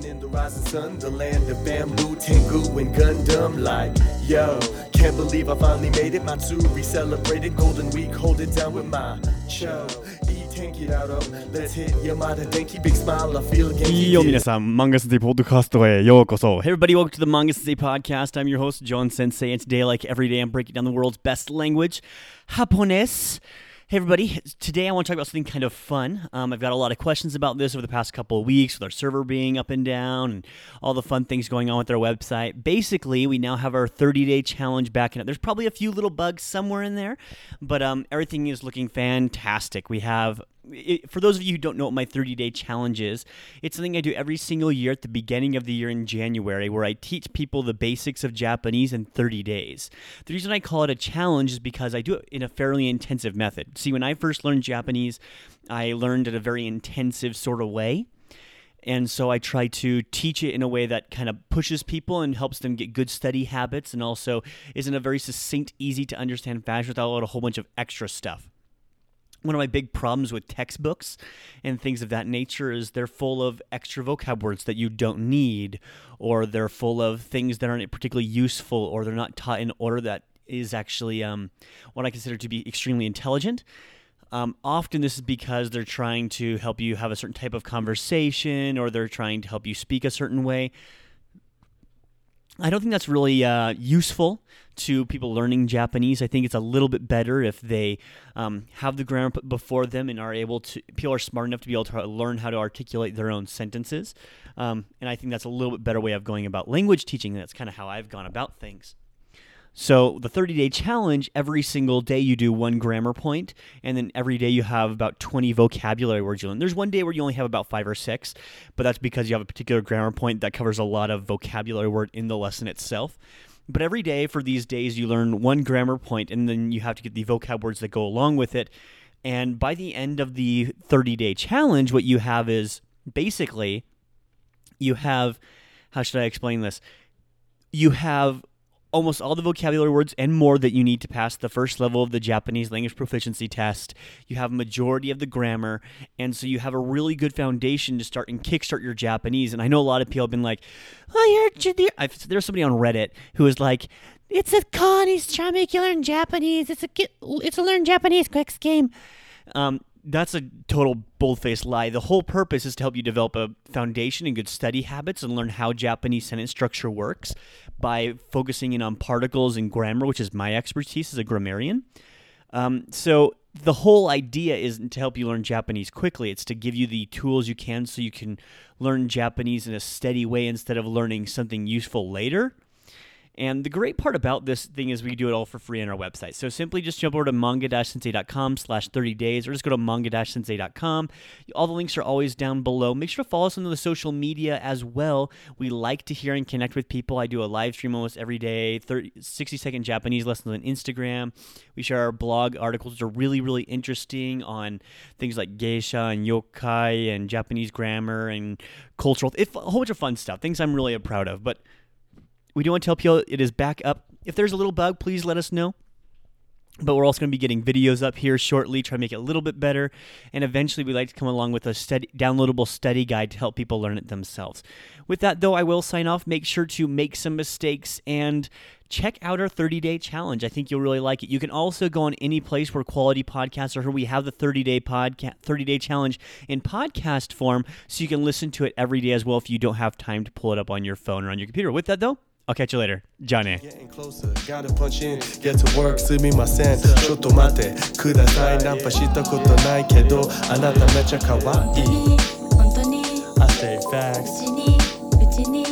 Living in the rising sun, the land of bamboo, Tengu, and Gundam. Like, yo, can't believe I finally made it. Matsuri celebrated Golden Week, hold it down with my cho. Let's hit Yamada Denki, big smile, I feel いいよ皆さん、マンガ先生ポッドキャストへようこそ。Hey everybody, welcome to the Manga Sensei podcast. I'm your host, John Sensei, and today, like every day, I'm breaking down the world's best language, Japones. Hey everybody, today I want to talk about something kind of fun. Um, I've got a lot of questions about this over the past couple of weeks with our server being up and down and all the fun things going on with our website. Basically, we now have our 30 day challenge back in it. There's probably a few little bugs somewhere in there, but um, everything is looking fantastic. We have it, for those of you who don't know what my 30 day challenge is, it's something I do every single year at the beginning of the year in January where I teach people the basics of Japanese in 30 days. The reason I call it a challenge is because I do it in a fairly intensive method. See, when I first learned Japanese, I learned in a very intensive sort of way. And so I try to teach it in a way that kind of pushes people and helps them get good study habits and also is in a very succinct, easy to understand fashion without a whole bunch of extra stuff one of my big problems with textbooks and things of that nature is they're full of extra vocab words that you don't need, or they're full of things that aren't particularly useful, or they're not taught in order that is actually um, what I consider to be extremely intelligent. Um, often this is because they're trying to help you have a certain type of conversation, or they're trying to help you speak a certain way. I don't think that's really uh, useful to people learning Japanese. I think it's a little bit better if they um, have the grammar before them and are able to. People are smart enough to be able to learn how to articulate their own sentences, um, and I think that's a little bit better way of going about language teaching. That's kind of how I've gone about things. So the 30 day challenge, every single day you do one grammar point, and then every day you have about 20 vocabulary words you learn. There's one day where you only have about five or six, but that's because you have a particular grammar point that covers a lot of vocabulary word in the lesson itself. But every day for these days, you learn one grammar point, and then you have to get the vocab words that go along with it. And by the end of the 30 day challenge, what you have is basically you have, how should I explain this? You have almost all the vocabulary words and more that you need to pass the first level of the Japanese language proficiency test. You have a majority of the grammar, and so you have a really good foundation to start and kickstart your Japanese. And I know a lot of people have been like, "Oh, you're." There's somebody on Reddit who is like, "It's a con. He's trying to make you learn Japanese. It's a it's a learn Japanese quick game." Um, that's a total bold-faced lie. The whole purpose is to help you develop a foundation and good study habits and learn how Japanese sentence structure works by focusing in on particles and grammar, which is my expertise as a grammarian. Um, so the whole idea isn't to help you learn Japanese quickly. It's to give you the tools you can so you can learn Japanese in a steady way instead of learning something useful later. And the great part about this thing is we do it all for free on our website. So simply just jump over to manga-sensei.com slash 30 days or just go to manga-sensei.com. All the links are always down below. Make sure to follow us on the social media as well. We like to hear and connect with people. I do a live stream almost every day, 30, 60 second Japanese lessons on Instagram. We share our blog articles, which are really, really interesting on things like geisha and yokai and Japanese grammar and cultural, a whole bunch of fun stuff, things I'm really proud of. But we do want to tell people it is back up. If there's a little bug, please let us know. But we're also going to be getting videos up here shortly, try to make it a little bit better. And eventually, we'd like to come along with a study, downloadable study guide to help people learn it themselves. With that, though, I will sign off. Make sure to make some mistakes and check out our 30 day challenge. I think you'll really like it. You can also go on any place where quality podcasts are heard. We have the 30 day podcast, 30 day challenge in podcast form, so you can listen to it every day as well if you don't have time to pull it up on your phone or on your computer. With that, though, I'll catch you later. じゃあね。Getting closer, gotta punch in, get to work すみません。ちょっと待ってください。ナンパしたことないけど、あなためちゃ可愛い。本当に I say facts. うちにうちに